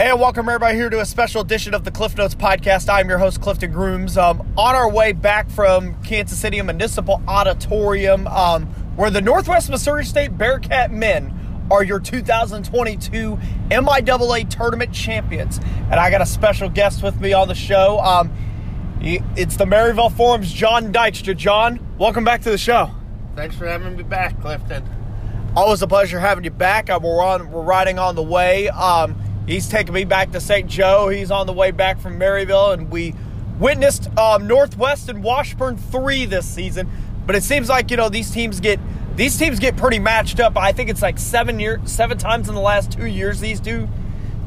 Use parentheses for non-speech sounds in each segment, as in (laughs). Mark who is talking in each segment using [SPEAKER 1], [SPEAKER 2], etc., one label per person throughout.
[SPEAKER 1] Hey, and welcome everybody here to a special edition of the Cliff Notes podcast. I'm your host, Clifton Grooms. Um, on our way back from Kansas City Municipal Auditorium, um, where the Northwest Missouri State Bearcat men are your 2022 MIAA tournament champions. And I got a special guest with me on the show. Um, it's the Maryville Forum's Jon Dykstra. Jon, welcome back to the show.
[SPEAKER 2] Thanks for having me back, Clifton.
[SPEAKER 1] Always a pleasure having you back. Uh, we're on, we're riding on the way. Um, He's taking me back to St. Joe. He's on the way back from Maryville, and we witnessed um, Northwest and Washburn three this season. But it seems like you know these teams get these teams get pretty matched up. I think it's like seven year seven times in the last two years these two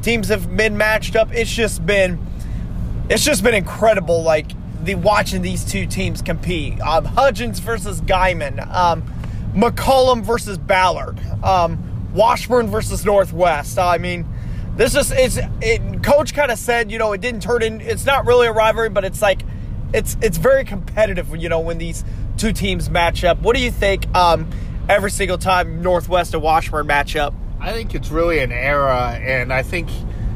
[SPEAKER 1] teams have been matched up. It's just been it's just been incredible. Like the watching these two teams compete. Um, Hudgens versus Geiman. Um, McCollum versus Ballard. Um, Washburn versus Northwest. I mean this is it's it, coach kind of said you know it didn't turn in it's not really a rivalry but it's like it's it's very competitive you know when these two teams match up. What do you think um, every single time northwest and washburn match up?
[SPEAKER 2] I think it's really an era and i think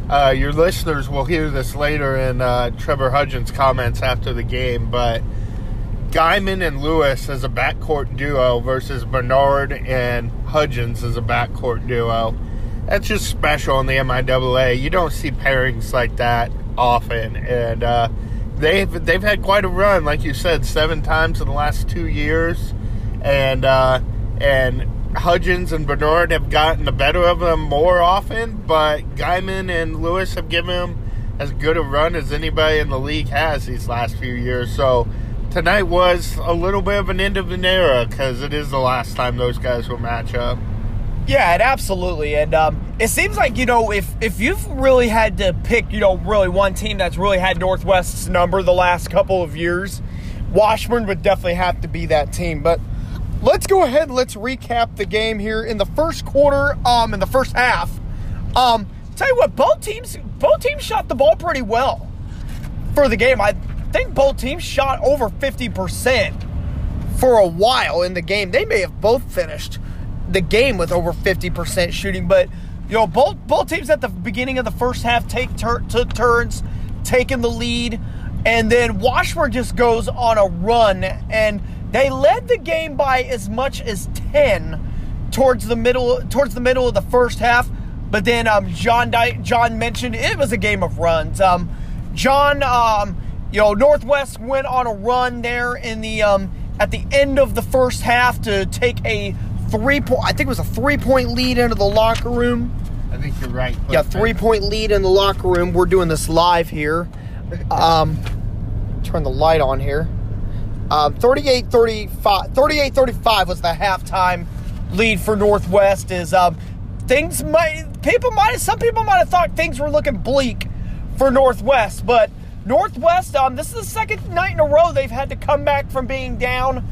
[SPEAKER 2] uh, your listeners will hear this later in uh, trevor hudgens comments after the game but Geiman and Lewis as a backcourt duo versus Bernard and Hudgens as a backcourt duo that's just special in the MIAA. You don't see pairings like that often, and uh, they've they've had quite a run, like you said, seven times in the last two years, and uh, and Hudgens and Bernard have gotten the better of them more often, but Geiman and Lewis have given them as good a run as anybody in the league has these last few years. So tonight was a little bit of an end of an era because it is the last time those guys will match up.
[SPEAKER 1] Yeah, it absolutely. And um, it seems like, you know, if, if you've really had to pick, you know, really one team that's really had Northwest's number the last couple of years, Washburn would definitely have to be that team. But let's go ahead and let's recap the game here in the first quarter, um, in the first half. Um, tell you what, both teams both teams shot the ball pretty well for the game. I think both teams shot over 50% for a while in the game. They may have both finished the game with over 50% shooting. But, you know, both, both teams at the beginning of the first half take tur- took turns taking the lead. And then Washburn just goes on a run. And they led the game by as much as 10 towards the middle towards the middle of the first half. But then um, Jon Di- Jon mentioned it was a game of runs. Um, Jon, um, you know, Northwest went on a run there in the um, at the end of the first half to take a three point. I think it was a three point lead into the locker room.
[SPEAKER 2] I think you're right.
[SPEAKER 1] Yeah, three point lead in the locker room. We're doing this live here. Um, turn the light on here. Um, 38 35 38 35 was the halftime lead for Northwest. Is um, things might people might have some people might have thought things were looking bleak for Northwest, but Northwest um, this is the second night in a row they've had to come back from being down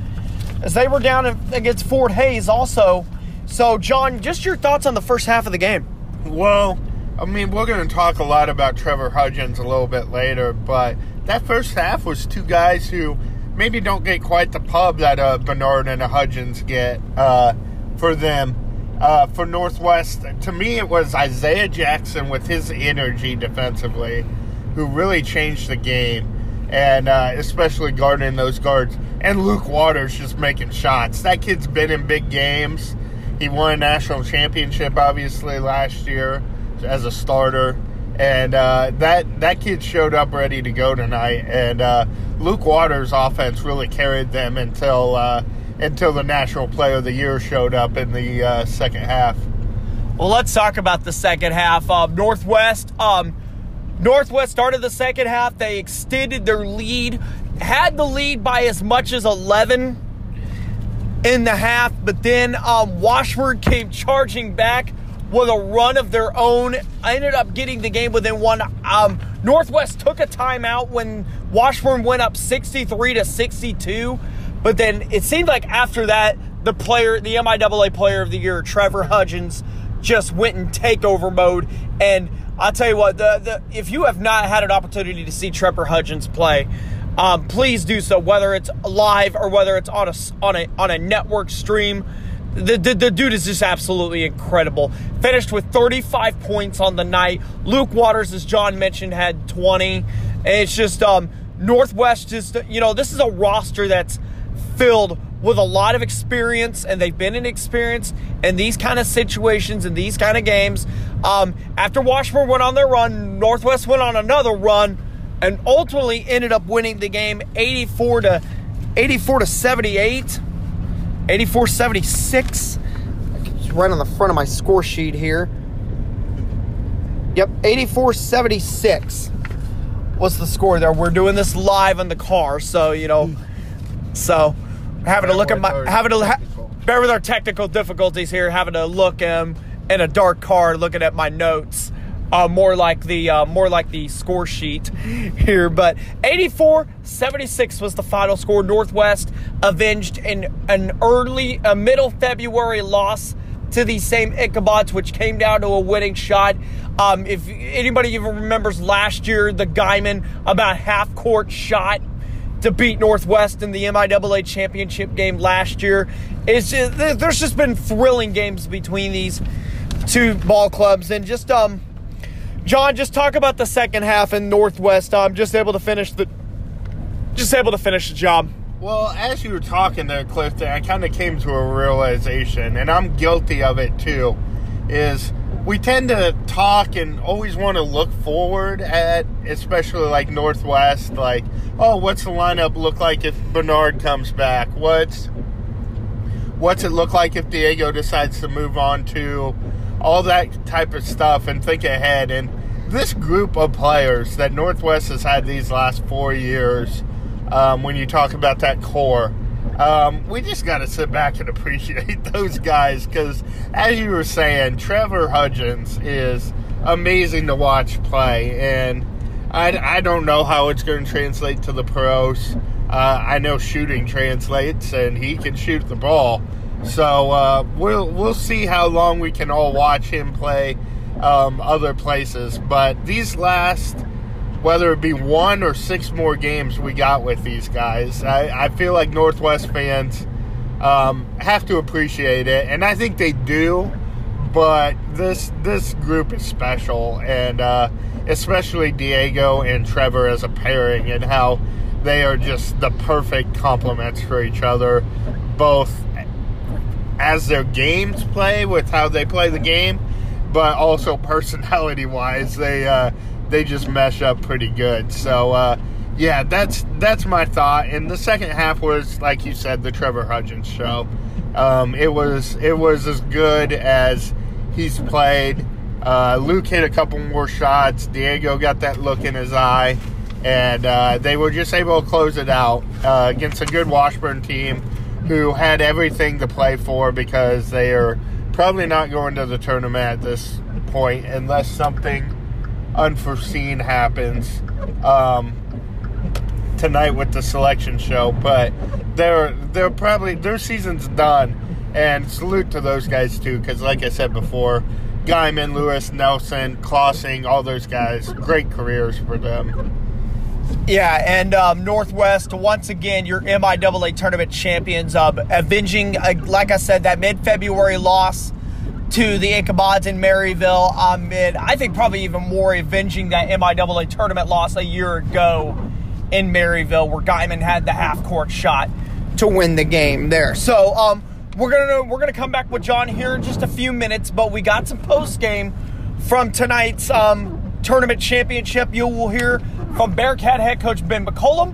[SPEAKER 1] as they were down against Fort Hays also. So, Jon, just your thoughts on the first half of the game.
[SPEAKER 2] Well, I mean, we're going to talk a lot about Trevor Hudgens a little bit later, but that first half was two guys who maybe don't get quite the pub that a Bernard and a Hudgens get uh, for them. Uh, for Northwest, to me, it was Isaiah Jackson with his energy defensively who really changed the game and uh, especially guarding those guards. And Luke Waters just making shots. That kid's been in big games. He won a national championship, obviously, last year as a starter. And uh, that that kid showed up ready to go tonight. And uh, Luke Waters' offense really carried them until uh, until the National Player of the Year showed up in the uh, second half.
[SPEAKER 1] Well, let's talk about the second half. Um, Northwest. Um, Northwest started the second half. They extended their lead, had the lead by as much as 11 in the half, but then um, Washburn came charging back with a run of their own. I ended up getting the game within one. Um, Northwest took a timeout when Washburn went up 63 to 62, but then it seemed like after that, the player, the MIAA Player of the Year, Trevor Hudgens, just went in takeover mode and I'll tell you what, the, the, if you have not had an opportunity to see Trevor Hudgens play, um, please do so. Whether it's live or whether it's on a on a on a network stream, the, the, the, dude is just absolutely incredible. Finished with 35 points on the night. Luke Waters, as Jon mentioned, had 20. And it's just um, Northwest. Just you know, this is a roster that's filled with a lot of experience, and they've been in experience in these kind of situations and these kind of games. Um, after Washburn went on their run, Northwest went on another run, and ultimately ended up winning the game 84 to 84 to 78. 8476. It's right on the front of my score sheet here. Yep, 8476 was the score there. We're doing this live in the car, so you know, so having to look at my having to ha- bear with our technical difficulties here, having to look um, in a dark car, looking at my notes uh, more like the uh, more like the score sheet here. But 84-76 was the final score. Northwest avenged in an early, a middle February loss to the same Ichabods, which came down to a winning shot. Um, if anybody even remembers last year, the Geiman about half court shot to beat Northwest in the MIAA championship game last year. It's just, there's just been thrilling games between these two ball clubs, and just um, Jon, just talk about the second half in Northwest. I'm just able to finish the just able to finish the job.
[SPEAKER 2] Well, as you were talking there, Clifton, I kind of came to a realization, and I'm guilty of it too. Is we tend to talk and always want to look forward at, especially like Northwest, like, oh, what's the lineup look like if Bernard comes back? What's what's it look like if Diego decides to move on to all that type of stuff and think ahead. And this group of players that Northwest has had these last four years, um, when you talk about that core, um, we just got to sit back and (laughs) appreciate those guys because, as you were saying, Trevor Hudgens is amazing to watch play. And I, I don't know how it's going to translate to the pros. Uh, I know shooting translates, and he can shoot the ball. So uh, we'll we'll see how long we can all watch him play um, other places. But these last, whether it be one or six more games we got with these guys, I, I feel like Northwest fans um, have to appreciate it, and I think they do. But this this group is special, and uh, especially Diego and Trevor as a pairing, and how they are just the perfect complements for each other, both as their games play with how they play the game, but also (laughs) personality wise, they uh, they just mesh up pretty good. So uh, yeah, that's that's my thought. And the second half was, like you said, the Trevor Hudgens show. Um, it was it was as good as he's played. Uh, Luke hit a couple more shots. Diego got that look in his eye, and uh, they were just able to close it out uh, against a good Washburn team who had everything to play for because they are probably not going to the tournament at this point unless something unforeseen happens um, tonight with the selection show. But they're they're probably their season's done, and salute to those guys too because, like I said before, Geiman, Lewis, Nelson, Clausing, all those guys, great careers for them.
[SPEAKER 1] Yeah, and um, Northwest, once again, your MIAA tournament champions, uh, avenging, uh, like I said, that mid February loss to the Ichabods in Maryville. Um, and I think probably even more avenging that MIAA tournament loss a year ago in Maryville, where Geiman had the half court shot to win the game there. So um, we're gonna we're gonna come back with Jon here in just a few minutes, but we got some post game from tonight's um, tournament championship. You will hear from Bearcat head coach Ben McCollum,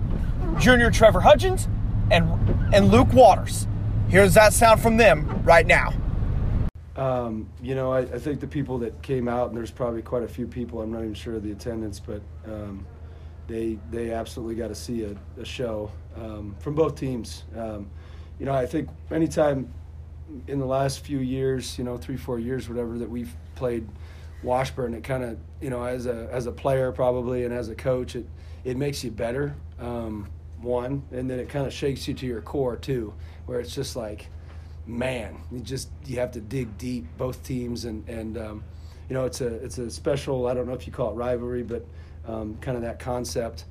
[SPEAKER 1] junior Trevor Hudgens, and, and Luke Waters. Here's that sound from them right now.
[SPEAKER 3] Um, you know, I, I, think the people that came out, and there's probably quite a few people, I'm not even sure of the attendance, but um, they, they absolutely got to see a, a show um, from both teams. Um, you know, I think anytime in the last few years, you know, three, four years, whatever, that we've played – Washburn, it kind of you know as a as a player probably and as a coach, it it makes you better. Um, one, and then it kind of shakes you to your core too, where it's just like, man, you just you have to dig deep, both teams, and and um, you know it's a it's a special. I don't know if you call it rivalry, but um, kind of that concept,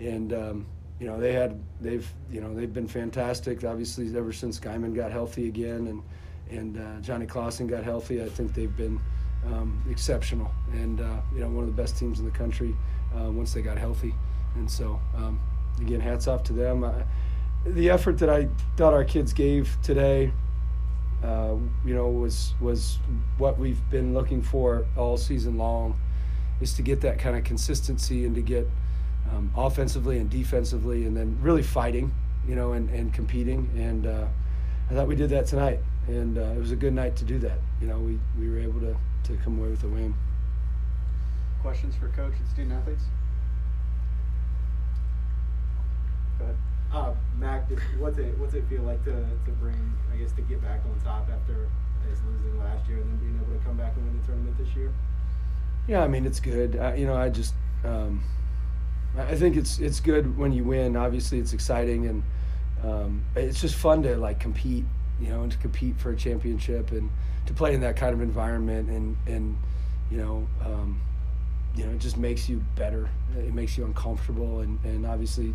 [SPEAKER 3] and um, you know they had they've you know they've been fantastic. Obviously, ever since Geiman got healthy again, and and uh, Johnny Clausen got healthy. I think they've been um, exceptional, and uh, you know, one of the best teams in the country uh, once they got healthy. And so, um, again, hats off to them. the effort that I thought our kids gave today, uh, you know, was was what we've been looking for all season long, is to get that kind of consistency and to get um, offensively and defensively, and then really fighting, you know, and, and competing. And uh, I thought we did that tonight, and uh, it was a good night to do that. You know, we, we were able to, to come away with a win.
[SPEAKER 4] Questions for coach and student athletes? Go ahead.
[SPEAKER 5] Uh, Mac, what's it what's it feel like to, to bring I guess to get back on top after I guess losing last year and then being able to come back and win the tournament this year?
[SPEAKER 3] Yeah, I mean it's good. Uh, you know, I just um, I think it's it's good when you win. Obviously, it's exciting and um, it's just fun to like compete. You know, and to compete for a championship and to play in that kind of environment and and you know. Um, you know, it just makes you better. It makes you uncomfortable, and, and obviously,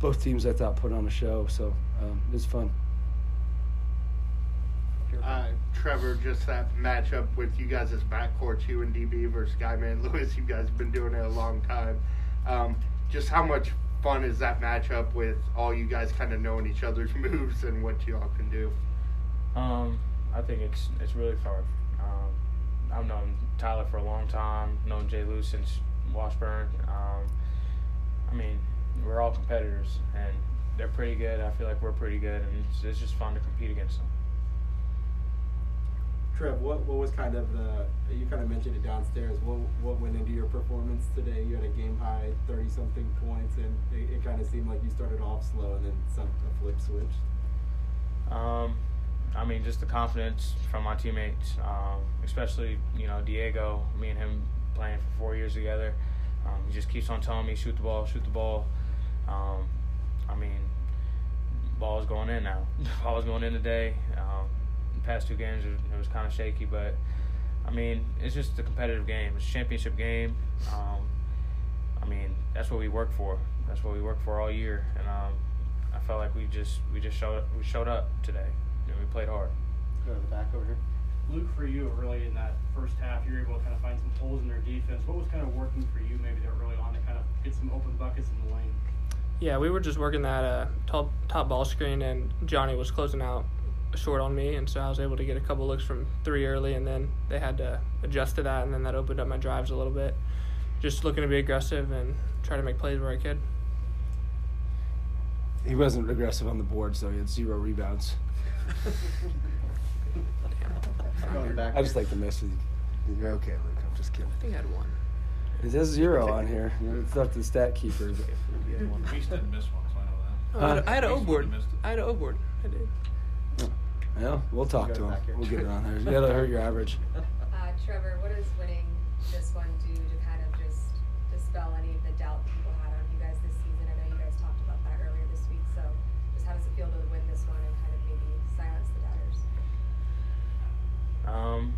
[SPEAKER 3] both teams I thought put on a show, so um, it was fun.
[SPEAKER 2] Uh, Trevor, just that matchup with you guys as backcourt, you and DB versus Geiman (laughs) Lewis. You guys have been doing it a long time. Um, just how much fun is that matchup with all you guys kind of knowing each other's (laughs) moves and what you all can do?
[SPEAKER 6] Um, I think it's it's really fun. Um, I've known Tyler for a long time, known Jay Lou since Washburn. Um, I mean, we're all competitors, and they're pretty good. I feel like we're pretty good, and it's, it's just fun to compete against them.
[SPEAKER 5] Trev, what, what was kind of the you kind of mentioned it downstairs. What what went into your performance today? You had a game high thirty something points, and it, it kind of seemed like you started off slow and then some a flip switch.
[SPEAKER 6] Um, I mean, just the confidence from my teammates, um, especially you know Diego. Me and him playing for four years together. Um, he just keeps on telling me shoot the ball, shoot the ball. Um, I mean, ball is going in now. (laughs) ball is going in today. Um, the past two games it, it was kind of shaky, but I mean, it's just a competitive game. It's a championship game. Um, I mean, that's what we work for. That's what we work for all year, and um, I felt like we just we just showed we showed up today. You played hard.
[SPEAKER 4] Go to the back over here.
[SPEAKER 7] Luke, for you, really in that first half, you were able to kind of find some holes in their defense. What was kind of working for you, maybe that early on, to kind of get some open buckets in the lane?
[SPEAKER 8] Yeah, we were just working that uh, top top ball screen, and Johnny was closing out short on me, and so I was able to get a couple looks from three early, and then they had to adjust to that, and then that opened up my drives a little bit. Just looking to be aggressive and try to make plays where I could.
[SPEAKER 3] He wasn't aggressive on the board, so he had zero rebounds. I just like the mess with you. You're okay, Luke. I'm just kidding.
[SPEAKER 8] I think I had one.
[SPEAKER 3] It says zero on here. It's up to the stat keeper.
[SPEAKER 9] Reese didn't miss one, so I know that.
[SPEAKER 8] Oh, I had- I had an
[SPEAKER 9] Reese
[SPEAKER 8] O board.
[SPEAKER 9] would've missed it.
[SPEAKER 8] I had an O board. I did.
[SPEAKER 3] Well, we'll talk to him. We'll get it on there. You gotta hurt your average. (laughs)
[SPEAKER 10] Uh, Trevor, what does winning this one do to kind of just dispel any of the doubt people had on you guys this season? I know you guys talked about that earlier this week, so just how does it feel to win this one and kind of maybe silence the doubters?
[SPEAKER 6] Um,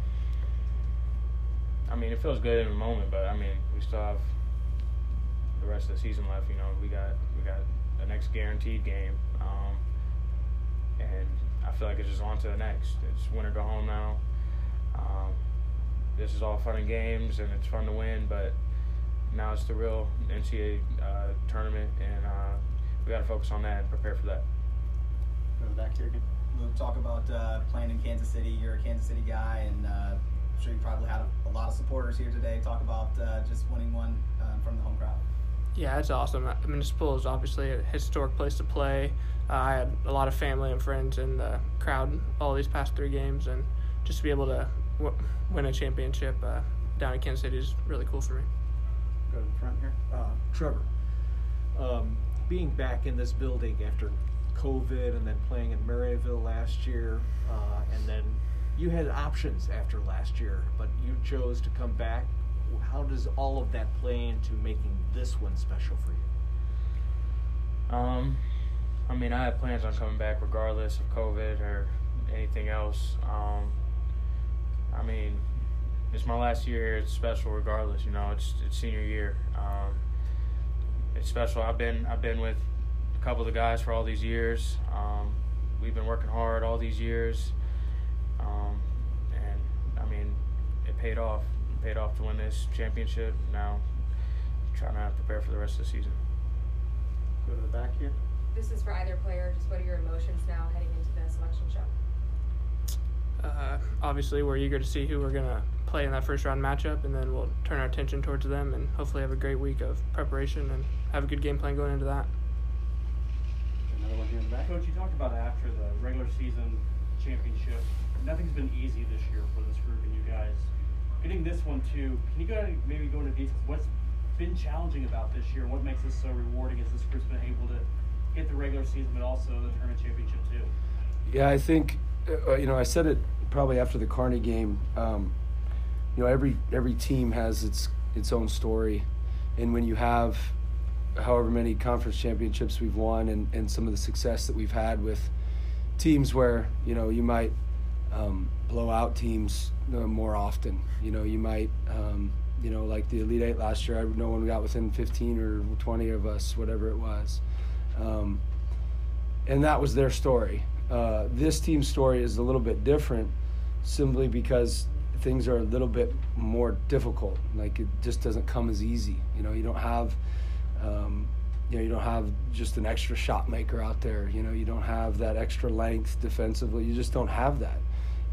[SPEAKER 6] I mean, it feels good in the moment, but I mean, we still have the rest of the season left. You know, we got we got the next guaranteed game, um, and I feel like it's just on to the next. It's win or go home now. Um, this is all fun and games, and it's fun to win, but now it's the real NCAA uh, tournament, and uh, we got to focus on that and prepare for that.
[SPEAKER 4] Back here again.
[SPEAKER 11] Luke, talk about uh, playing in Kansas City. You're a Kansas City guy, and uh, I'm sure you probably had a, a lot of supporters here today. Talk about uh, just winning one uh, from the home crowd.
[SPEAKER 8] Yeah, it's awesome. Uh, Municipal is obviously a historic place to play. Uh, I had a lot of family and friends in the crowd all these past three games, and just to be able to w- win a championship uh, down in Kansas City is really cool for me.
[SPEAKER 4] Go to the front here.
[SPEAKER 12] uh, Trevor, um, being back in this building after COVID and then playing in Maryville last year, uh, and then you had options after last year, but you chose to come back. How does all of that play into making this one special for you?
[SPEAKER 6] Um, I mean, I had plans on coming back regardless of COVID or anything else. Um, I mean, it's my last year. It's special regardless. You know, it's it's senior year. Um, it's special. I've been I've been with a couple of the guys for all these years. Um, we've been working hard all these years. Um, and I mean, it paid off. It paid off to win this championship. Now, trying to prepare for the rest of the season.
[SPEAKER 4] Go to the back here.
[SPEAKER 10] This is for either player. Just what are your emotions now heading into the selection show?
[SPEAKER 8] Uh, obviously, we're eager to see who we're gonna play in that first round matchup, and then we'll turn our attention towards them, and hopefully have a great week of preparation and have a good game plan going into that.
[SPEAKER 4] Another one here in the back.
[SPEAKER 7] Coach, you talked about after the regular season championship, nothing's been easy this year for this group and you guys. Getting this one too, can you go maybe go into details? What's been challenging about this year? What makes this so rewarding as this group's been able to hit the regular season but also the tournament championship too?
[SPEAKER 3] Yeah, I think uh, you know I said it probably after the Kearney game. Um, you know, every every team has its its own story, and when you have however many conference championships we've won and, and some of the success that we've had with teams where you know you might um, blow out teams uh, more often. You know, you might um, you know like the Elite Eight last year. I, no one got within 15 or 20 of us, whatever it was. Um, and that was their story. Uh, this team's story is a little bit different simply because things are a little bit more difficult. Like it just doesn't come as easy. You know, you don't have, um, you know, you don't have just an extra shot maker out there. You know, you don't have that extra length defensively. You just don't have that,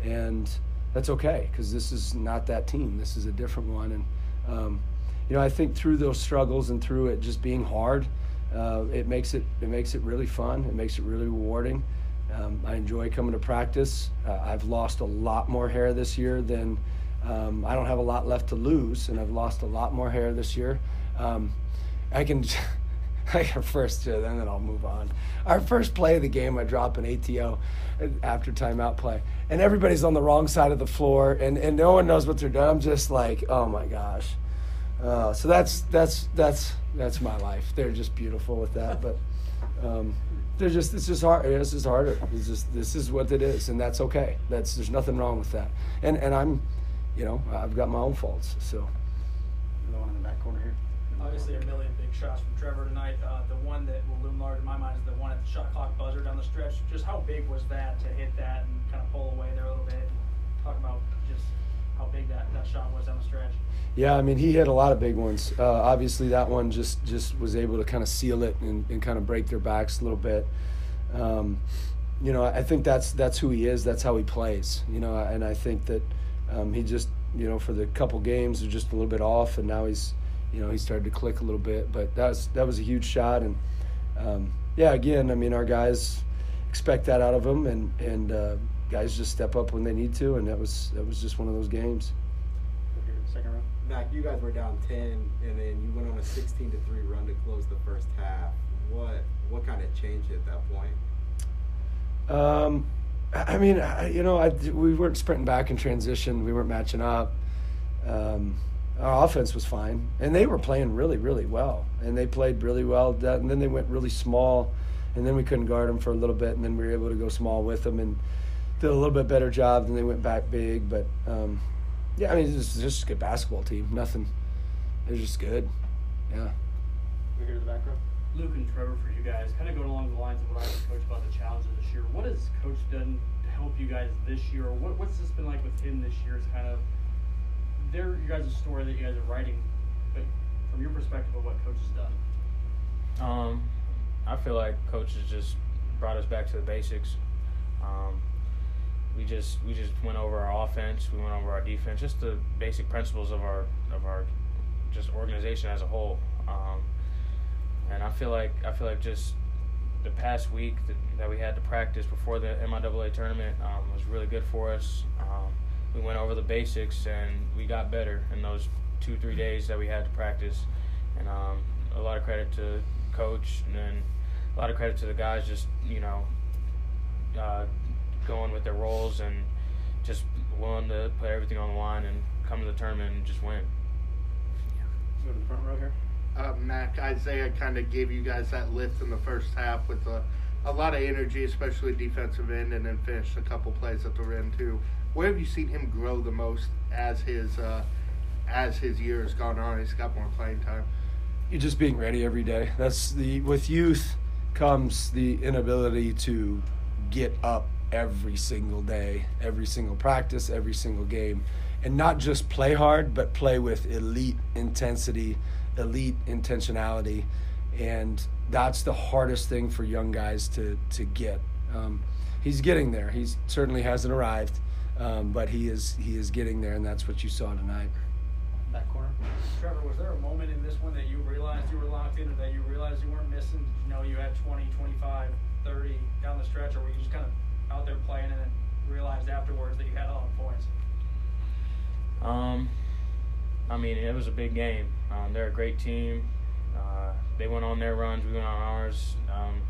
[SPEAKER 3] and that's okay because this is not that team. This is a different one, and um, you know, I think through those struggles and through it just being hard, uh, it makes it it makes it really fun. It makes it really rewarding. Um, I enjoy coming to practice. Uh, I've lost a lot more hair this year than um, I don't have a lot left to lose, and I've lost a lot more hair this year. Um, I can. like (laughs) our first, uh, then I'll move on. Our first play of the game, I drop an ATO after timeout play, and everybody's on the wrong side of the floor, and, and no one knows what they're doing. I'm just like, oh my gosh. Uh, so that's that's that's that's my life. They're just beautiful with that, but um, they're just it's just hard. This is harder. It's just this is what it is, and that's okay. That's there's nothing wrong with that. And and I'm, you know, I've got my own faults. So
[SPEAKER 4] Another one in the back corner here.
[SPEAKER 13] Obviously, a million big shots from Trevor tonight. Uh, the one that will loom large in my mind is the one at the shot clock buzzer down the stretch. Just how big was that to hit that and kind of pull away there a little bit? And talk about just how big that, that shot was down the stretch.
[SPEAKER 3] Yeah, I mean, he hit a lot of big ones. Uh, obviously, that one just just was able to kind of seal it and, and kind of break their backs a little bit. Um, you know, I think that's that's who he is. That's how he plays. You know, and I think that um, he just you know for the couple games are just a little bit off, and now he's you know he started to click a little bit. But that was that was a huge shot, and um, yeah, again, I mean, our guys expect that out of them, and and uh, guys just step up when they need to, and that was that was just one of those games.
[SPEAKER 4] Second row.
[SPEAKER 5] Mac, you guys were down ten, and then you went on a sixteen to three run to close the first half. What what kind of changed at that point?
[SPEAKER 3] Um, I mean, I, you know, I, we weren't sprinting back in transition. We weren't matching up. Um, our offense was fine, and they were playing really, really well, and they played really well. And then they went really small, and then we couldn't guard them for a little bit, and then we were able to go small with them and did a little bit better job. Then they went back big, but um, yeah, I mean, it's just, just a good basketball team. Nothing. They're just good. Yeah.
[SPEAKER 4] We're here the back row.
[SPEAKER 7] Luke and Trevor, for you guys, kind of going along the lines of what I was coach about the challenges this year. What has Coach done to help you guys this year, or what, what's this been like with him this year? It's kind of they're you guys' a story that you guys are writing, but from your perspective of what Coach has done.
[SPEAKER 6] Um, I feel like coach has just brought us back to the basics. Um, we just we just went over our offense, we went over our defense, just the basic principles of our of our just organization as a whole. Um, and I feel like I feel like just the past week that, that we had to practice before the MIAA tournament um, was really good for us. Um, we went over the basics and we got better in those two three days that we had to practice. And um, a lot of credit to coach and then a lot of credit to the guys just you know uh, going with their roles and just willing to put everything on the line and come to the tournament and just win.
[SPEAKER 4] Go to the front row here.
[SPEAKER 2] uh, Mac, Isaiah kind of gave you guys that lift in the first half with a, a lot of energy, especially defensive end, and then finished a couple plays at the rim too. Where have you seen him grow the most as his uh, as his year has gone on? He's got more playing time.
[SPEAKER 3] You're just being ready every day. That's the with youth comes the inability to get up every single day, every single practice, every single game, and not just play hard, but play with elite intensity, elite intentionality, and that's the hardest thing for young guys to to get. Um, he's getting there. He certainly hasn't arrived, um, but he is he is getting there, and that's what you saw tonight.
[SPEAKER 13] Back corner. Trevor, was there a moment in this one that you realized you were locked in or that you realized you weren't missing? Did you know you had 20, 25, 30 down the stretch, or were you just kind of out there playing and then realized afterwards that you had all the points?
[SPEAKER 6] Um, I mean, it was a big game. Um, they're a great team. Uh, they went on their runs, we went on ours. Um,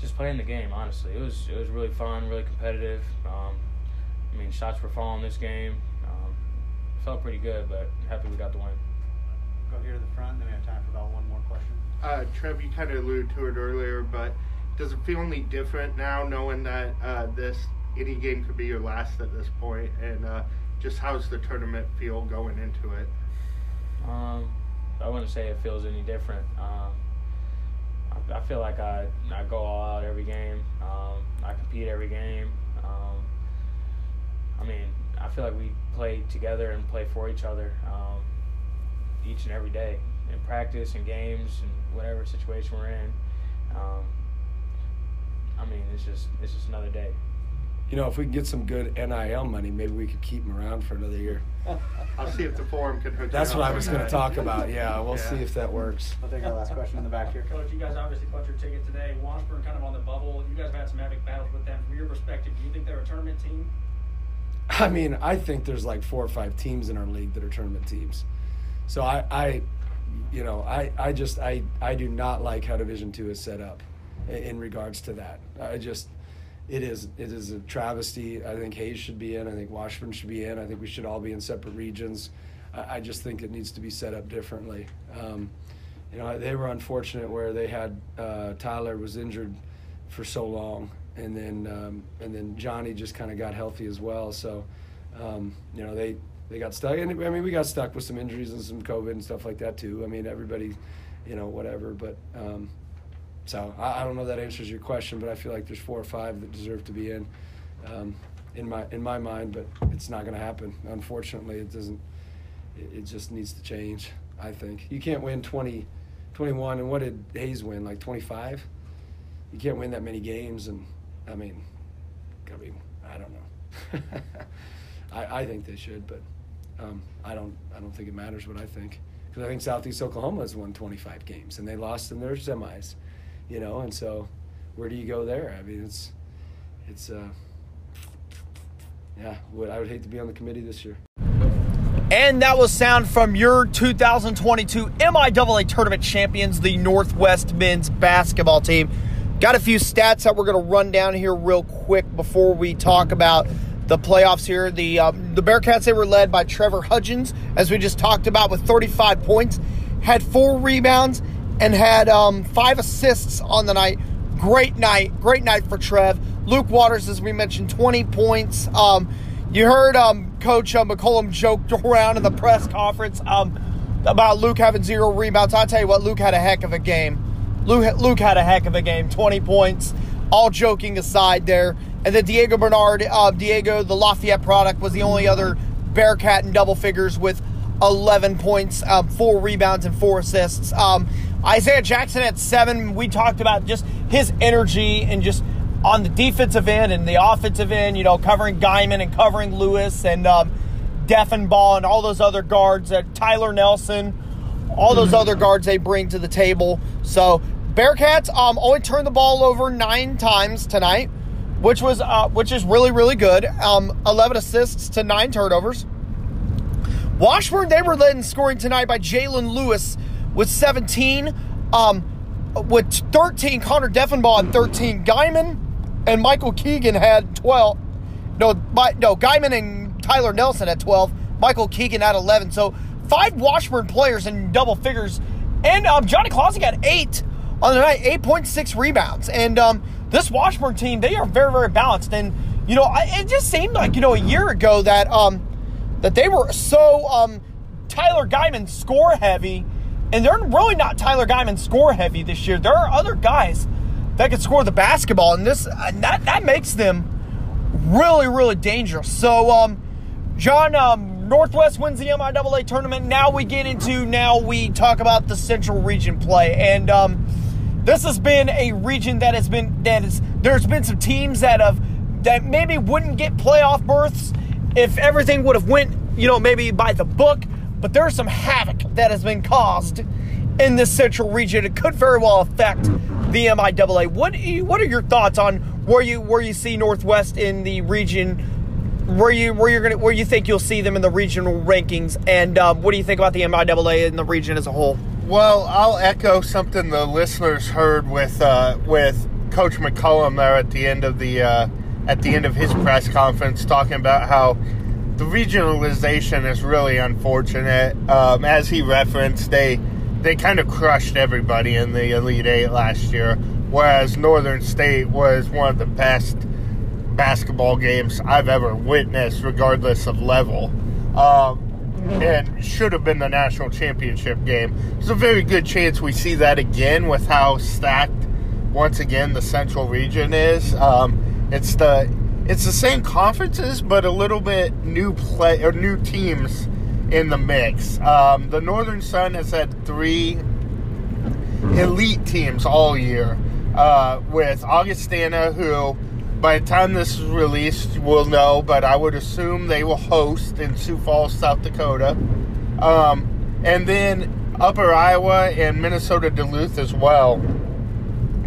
[SPEAKER 6] just playing the game, honestly, it was it was really fun, really competitive. Um, I mean, shots were falling this game. Um, felt pretty good, but happy we got the win.
[SPEAKER 4] Go here to the front, then we have time for about one more question.
[SPEAKER 2] Uh, Trev, you kind of alluded to it earlier, but does it feel any different now knowing that uh, this any game could be your last at this point, and uh, just how's the tournament feel going into it?
[SPEAKER 6] Um, I wouldn't say it feels any different. Um, I, I feel like I, I go all out every game. Um, I compete every game. Um, I mean, I feel like we play together and play for each other um, each and every day in practice and games and whatever situation we're in. Um, I mean, it's just it's just another day.
[SPEAKER 3] You know, if we can get some good NIL money, maybe we could keep him around for another year. (laughs)
[SPEAKER 2] I'll see if the forum can hook.
[SPEAKER 3] That's
[SPEAKER 2] you
[SPEAKER 3] what
[SPEAKER 2] up
[SPEAKER 3] I was going to talk about. Yeah, we'll
[SPEAKER 2] Yeah.
[SPEAKER 3] see if that works.
[SPEAKER 4] I'll take our last question in the back here.
[SPEAKER 13] Coach, you guys obviously caught your ticket today. Washburn kind of on the bubble. You guys have had some epic battles with them. From your perspective, do you think they're a tournament team? (laughs)
[SPEAKER 3] I mean, I think there's like four or five teams in our league that are tournament teams. So I, I you know, I, I just I, I do not like how Division Two is set up in regards to that. I just it is it is a travesty. I think Hays should be in. I think Washburn should be in. I think we should all be in separate regions. I, I just think it needs to be set up differently. Um, you know, they were unfortunate where they had uh, Tyler was injured for so long, and then um, and then Johnny just kind of got healthy as well. So, um, you know, they they got stuck. And I mean, we got stuck with some injuries and some COVID and stuff like that too. I mean, everybody, you know, whatever. But um, so I, I don't know if that answers your question, but I feel like there's four or five that deserve to be in. Um, in my in my mind, but it's not going to happen. Unfortunately, it doesn't. It, it just needs to change. I think you can't win 20, 21, and what did Hays win? Like twenty five. You can't win that many games, and I mean, I mean, I don't know. (laughs) I, I think they should, but um, I don't. I don't think it matters what I think because I think Southeast Oklahoma has won 25 games and they lost in their semis, you know. And so, where do you go there? I mean, it's it's uh, yeah. Would I would hate to be on the committee this year.
[SPEAKER 1] And that was sound from your 2022 MIAA tournament champions, the Northwest men's basketball team. Got a few stats that we're going to run down here real quick before we talk about the playoffs here. The um, the Bearcats they were led by Trevor Hudgens, as we just talked about, with 35 points, had four rebounds, and had um, five assists on the night. Great night, great night for Trev. Luke Waters, as we mentioned, 20 points. Um, you heard um, Coach uh, McCollum joked (laughs) around in the press conference um, about Luke having zero rebounds. I tell you what, Luke had a heck of a game. Luke, Luke had a heck of a game, 20 points. All joking aside there. And then Diego Bernard, uh, Diego, the Lafayette product, was the only other Bearcat in double figures with 11 points, um, four rebounds, and four assists. Um, Isaiah Jackson at seven. We talked about just his energy and just on the defensive end and the offensive end, you know, covering Geiman and covering Lewis and um, Deffenbaugh and all those other guards, uh, Tyler Nelson, all those other guards they bring to the table. So Bearcats um, only turned the ball over nine times tonight, which was uh, which is really really good. Um, Eleven assists to nine turnovers. Washburn they were led in scoring tonight by Jalen Lewis with 17. Um, with 13, Connor Deffenbaugh had 13. Geiman and Michael Keegan had 12. No, my, no, Geiman and Tyler Nelson at 12. Michael Keegan at 11. So five Washburn players in double figures. And um, Johnny Clausen got eight on the night, 8.6 rebounds. And um, this Washburn team, they are very, very balanced. And, you know, I, it just seemed like, you know, a year ago that um, that they were so um, Tyler Geiman score heavy. And they're really not Tyler Geiman score heavy this year. There are other guys that can score the basketball, and this and that that makes them really, really dangerous. So, um, Jon, um, Northwest wins the MIAA tournament. Now we get into now we talk about the Central Region play, and um, this has been a region that has been that is there's been some teams that have that maybe wouldn't get playoff berths if everything would have went you know maybe by the book, but there's some havoc that has been caused in this Central region. It could very well affect the MIAA. What what are your thoughts on where you where you see Northwest in the region? Where you where you're gonna where you think you'll see them in the regional rankings, and um, what do you think about the MIAA in the region as a whole?
[SPEAKER 2] Well, I'll echo something the listeners heard with uh, with Coach McCollum there at the end of the uh, at the end of his press conference, talking about how the regionalization is really unfortunate. Um, as he referenced, they they kind of crushed everybody in the Elite Eight last year, whereas Northern State was one of the best basketball games I've ever witnessed, regardless of level. Um, and should have been the national championship game. There's a very good chance we see that again with how stacked once again the Central region is. Um, it's the it's the same conferences, but a little bit new play or new teams in the mix. Um, the Northern Sun has had three elite teams all year, uh, with Augustana, who by the time this is released, we'll know, but I would assume they will host in Sioux Falls, South Dakota. Um, and then Upper Iowa and Minnesota Duluth as well.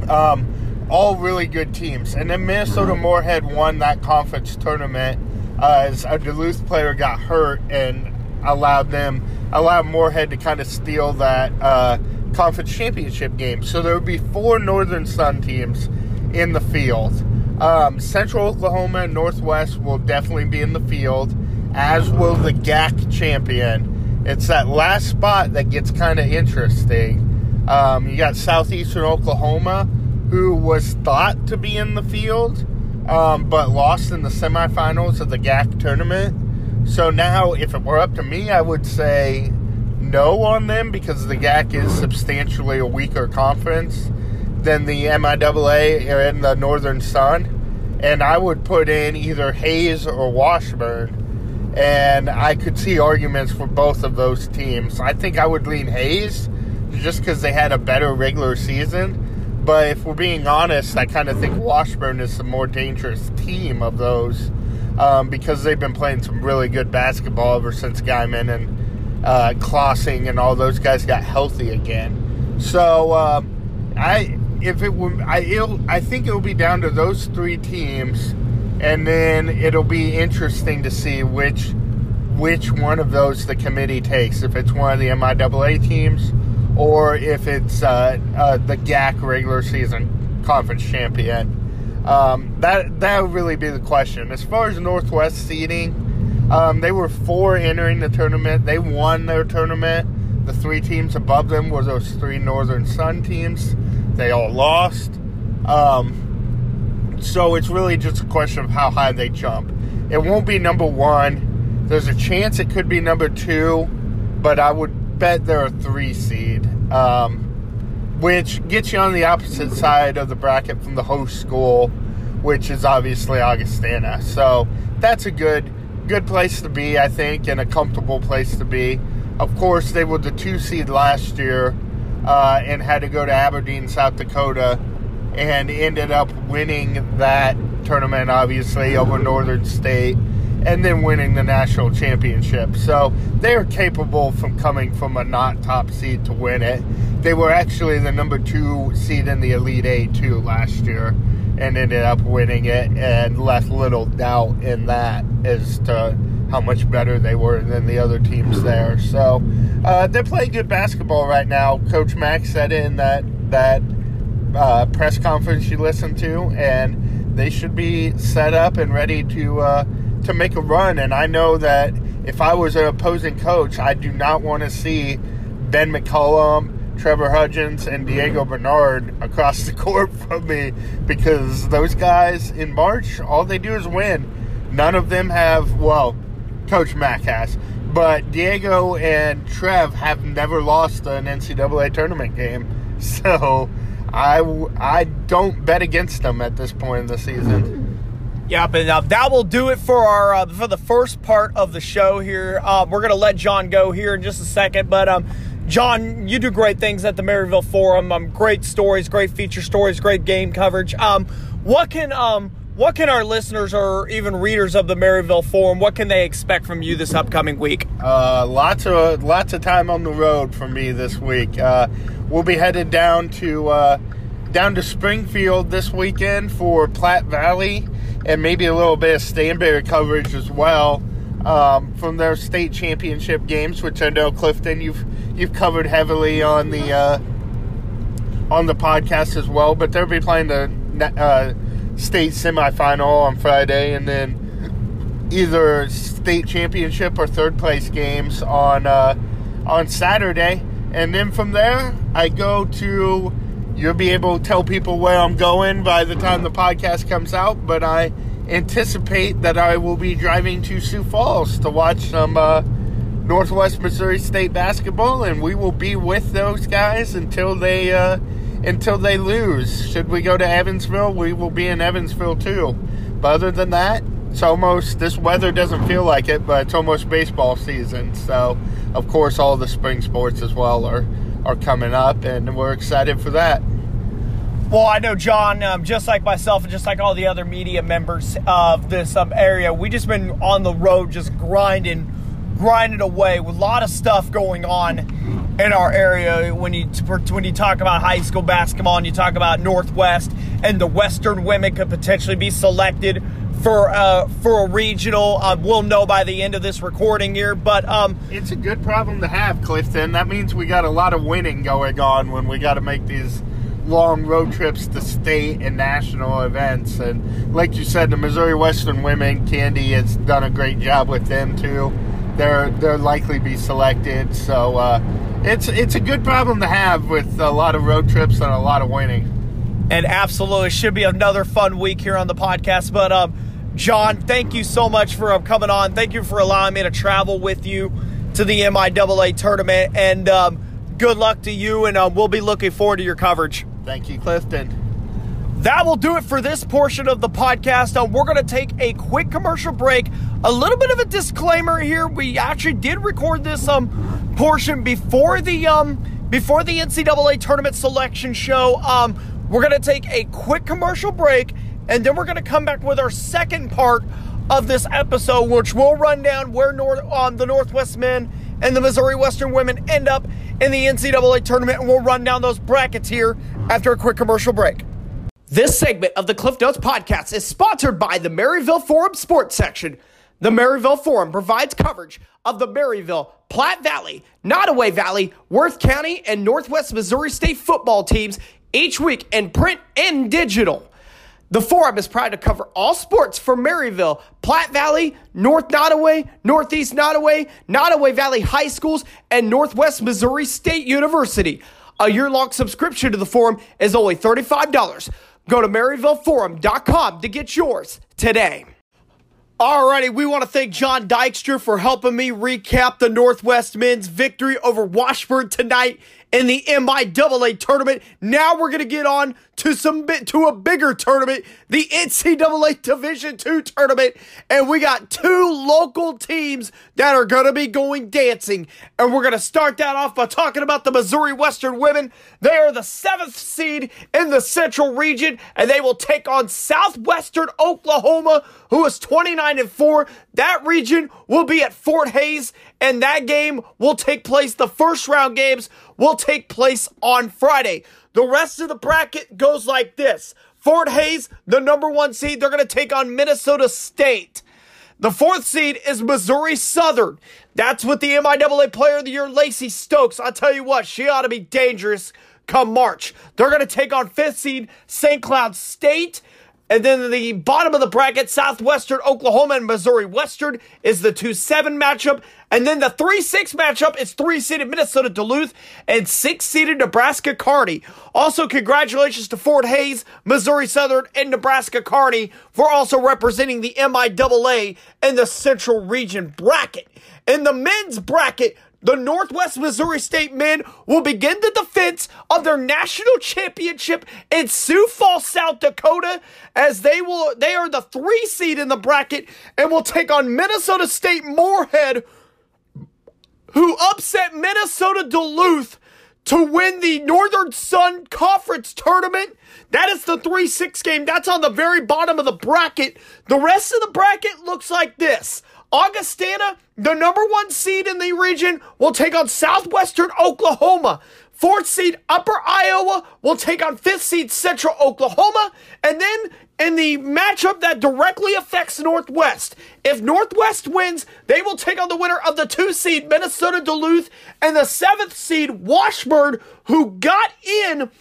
[SPEAKER 2] Um, all really good teams. And then Minnesota Moorhead won that conference tournament uh, as a Duluth player got hurt and allowed them, allowed Moorhead to kind of steal that uh, conference championship game. So there would be four Northern Sun teams in the field. Um, Central Oklahoma and Northwest will definitely be in the field, as will the GAC champion. It's that last spot that gets kind of interesting. Um, you got Southeastern Oklahoma, who was thought to be in the field, um, but lost in the semifinals of the GAC tournament. So now, if it were up to me, I would say no on them because the GAC is substantially a weaker conference than the MIAA and the Northern Sun. And I would put in either Hays or Washburn. And I could see arguments for both of those teams. I think I would lean Hays just because they had a better regular season. But if we're being honest, I kind of think Washburn is the more dangerous team of those um, because they've been playing some really good basketball ever since Geiman and uh, and all those guys got healthy again. So uh, I, if it were, I, it'll, I think it'll be down to those three teams, and then it'll be interesting to see which which one of those the committee takes. If it's one of the MIAA teams or if it's uh, uh, the GAC regular season conference champion. Um, that that would really be the question. As far as Northwest seeding, um, they were four entering the tournament. They won their tournament. The three teams above them were those three Northern Sun teams. They all lost. Um, so it's really just a question of how high they jump. It won't be number one. There's a chance it could be number two, but I would bet they're a three seed, um, which gets you on the opposite side of the bracket from the host school, which is obviously Augustana. So that's a good good place to be, I think, and a comfortable place to be. Of course, they were the two seed last year uh, and had to go to Aberdeen, South Dakota, and ended up winning that tournament, obviously, over Northern State and then winning the national championship. So they are capable from coming from a not top seed to win it. They were actually the number two seed in the Elite Eight too last year and ended up winning it and left little doubt in that as to how much better they were than the other teams there. So uh, they're playing good basketball right now. Coach Mac said in that that uh, press conference you listened to, and they should be set up and ready to uh, to make a run. And I know that if I was an opposing coach, I do not want to see Ben McCollum, Trevor Hudgens, and Diego Bernard across the (laughs) court from me because those guys in March, all they do is win. None of them have, well, Coach Mac has, but Diego and Trev have never lost an NCAA tournament game. (laughs) So I, I don't bet against them at this point in the season.
[SPEAKER 1] Yep, and uh, that will do it for our uh, for the first part of the show here. Uh, we're gonna let Jon go here in just a second, but um, Jon, you do great things at the Maryville Forum. Um, great stories, great feature stories, great game coverage. Um, what can um, what can our listeners or even readers of the Maryville Forum what can they expect from you this upcoming week?
[SPEAKER 2] Uh, lots of lots of time on the road for me this week. Uh, we'll be headed down to uh, down to Springfield this weekend for Platte Valley and maybe a little bit of Stanberry coverage as well um, from their state championship games, which I know Clifton you've you've covered heavily on the uh, on the podcast as well. But they'll be playing the uh, state semifinal on Friday, and then either state championship or third place games on uh, on Saturday. And then from there, I go to You'll be able to tell people where I'm going by the time the podcast comes out, but I anticipate that I will be driving to Sioux Falls to watch some uh, Northwest Missouri State basketball, and we will be with those guys until they uh, until they lose. Should we go to Evansville, we will be in Evansville too. But other than that, it's almost this weather doesn't feel like it, but it's almost baseball season. So, of course, all the spring sports as well are are coming up, and we're excited for that.
[SPEAKER 1] Well, I know Jon, um, just like myself, and just like all the other media members of this um, area, we just been on the road, just grinding, grinding away with a lot of stuff going on in our area. When you when you talk about high school basketball, and you talk about Northwest, and the Western women could potentially be selected for uh, for a regional. Uh, we'll know by the end of this recording here, but um,
[SPEAKER 2] it's a good problem to have, Clifton. That means we got a lot of winning going on when we got to make these long road trips to state and national events. And like you said, the Missouri Western women, Candi has done a great job with them too. They're they're likely be selected, so uh, it's it's a good problem to have with a lot of road trips and a lot of winning.
[SPEAKER 1] And absolutely should be another fun week here on the podcast. But um, Jon, thank you so much for um, coming on. Thank you for allowing me to travel with you to the MIAA tournament. And um, good luck to you. And uh, we'll be looking forward to your coverage.
[SPEAKER 2] Thank you, Clifton.
[SPEAKER 1] That will do it for this portion of the podcast. Uh, we're going to take a quick commercial break. A little bit of a disclaimer here. We actually did record this um portion before the um before the NCAA tournament selection show. Um, we're to take a quick commercial break, and then we're to come back with our second part of this episode, which will run down where North um, the Northwest men and the Missouri Western women end up in the NCAA tournament, and we'll run down those brackets here after a quick commercial break. This segment of the Cliff Notes podcast is sponsored by the Maryville Forum Sports Section. The Maryville Forum provides coverage of the Maryville, Platte Valley, Nodaway Valley, Worth County, and Northwest Missouri State football teams each week in print and digital. The forum is proud to cover all sports for Maryville, Platte Valley, North Nodaway, Northeast Nodaway, Nodaway Valley High Schools, and Northwest Missouri State University. A year long subscription to the forum is only $35. Go to MaryvilleForum.com to get yours today. Alrighty, we want to thank Jon Dykstra for helping me recap the Northwest men's victory over Washburn tonight in the MIAA tournament. Now we're going to get on to some bit to a bigger tournament, the NCAA Division Two tournament, and we got two local teams that are going to be going dancing. And we're going to start that off by talking about the Missouri Western women. They are the seventh seed in the Central region, and they will take on Southwestern Oklahoma, who is 29 and 4. That region will be at Fort Hays, and that game will take place. The first round games will take place on Friday. The rest of the bracket goes like this Fort Hays, the number one seed, they're going to take on Minnesota State. The fourth seed is Missouri Southern. That's with the MIAA Player of the Year, Lacey Stokes. I'll tell you what, she ought to be dangerous come March. They're going to take on fifth seed St. Cloud State. And then the bottom of the bracket, Southwestern Oklahoma and Missouri Western is the 2 7 matchup. And then the 3 6 matchup is 3 seeded Minnesota Duluth and 6 seeded Nebraska Kearney. Also, congratulations to Fort Hays, Missouri Southern, and Nebraska Kearney for also representing the MIAA in the Central Region bracket. In the men's bracket, the Northwest Missouri State men will begin the defense of their national championship in Sioux Falls, South Dakota, as they will they are the three seed in the bracket and will take on Minnesota State Moorhead, who upset Minnesota Duluth to win the Northern Sun Conference tournament. That is the 3 6 game. That's on the very bottom of the bracket. The rest of the bracket looks like this Augustana, the number one seed in the region, will take on Southwestern Oklahoma. Fourth seed Upper Iowa will take on fifth seed Central Oklahoma. And then in the matchup that directly affects Northwest, if Northwest wins, they will take on the winner of the two seed Minnesota Duluth and the seventh seed Washburn, who got in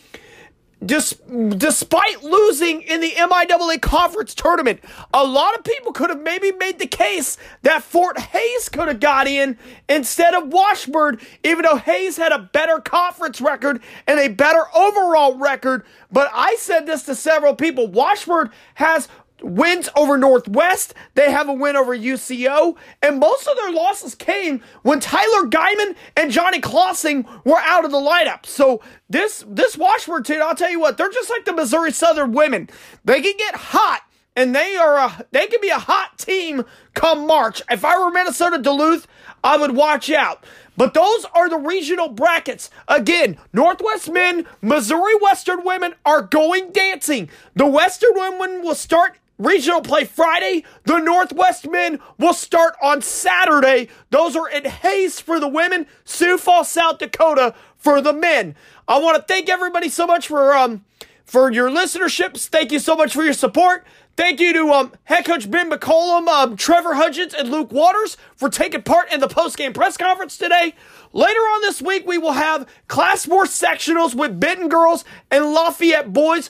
[SPEAKER 1] Dis- despite losing in the MIAA conference tournament, a lot of people could have maybe made the case that Fort Hays could have got in instead of Washburn, even though Hays had a better conference record and a better overall record. But I said this to several people. Washburn has wins over Northwest. They have a win over UCO. And most of their losses came when Tyler Geiman and Johnny Clausing were out of the lineup. So this this Washburn team, I'll tell you what, they're just like the Missouri Southern women. They can get hot. And they are a, they can be a hot team come March. If I were Minnesota Duluth, I would watch out. But those are the regional brackets. Again, Northwest men, Missouri Western women are going dancing. The Western women will start Regional play Friday. The Northwest men will start on Saturday. Those are in Hays for the women, Sioux Falls, South Dakota for the men. I want to thank everybody so much for um for your listenerships. Thank you so much for your support. Thank you to um, head coach Ben McCollum, um, Trevor Hudgens, and Luke Waters for taking part in the post-game press conference today. Later on this week, we will have Class 4 sectionals with Benton girls and Lafayette boys.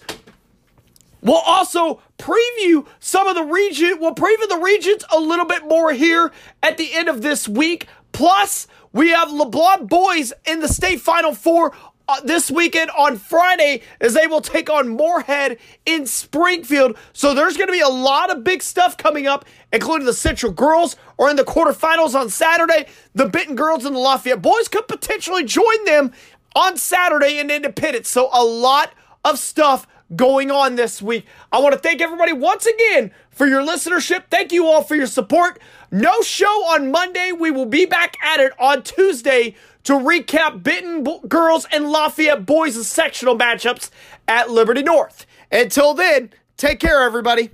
[SPEAKER 1] We'll also preview some of the region. We'll preview the regions a little bit more here at the end of this week. Plus, we have LeBlond boys in the state final four uh, this weekend on Friday as they will take on Moorhead in Springfield. So there's going to be a lot of big stuff coming up, including the Central girls or in the quarterfinals on Saturday. The Benton girls and the Lafayette boys could potentially join them on Saturday in Independence. So a lot of stuff going on this week. I want to thank everybody once again for your listenership. Thank you all for your support. No show on Monday. We will be back at it on Tuesday to recap Benton girls and Lafayette boys' sectional matchups at Liberty North. Until then, take care, everybody.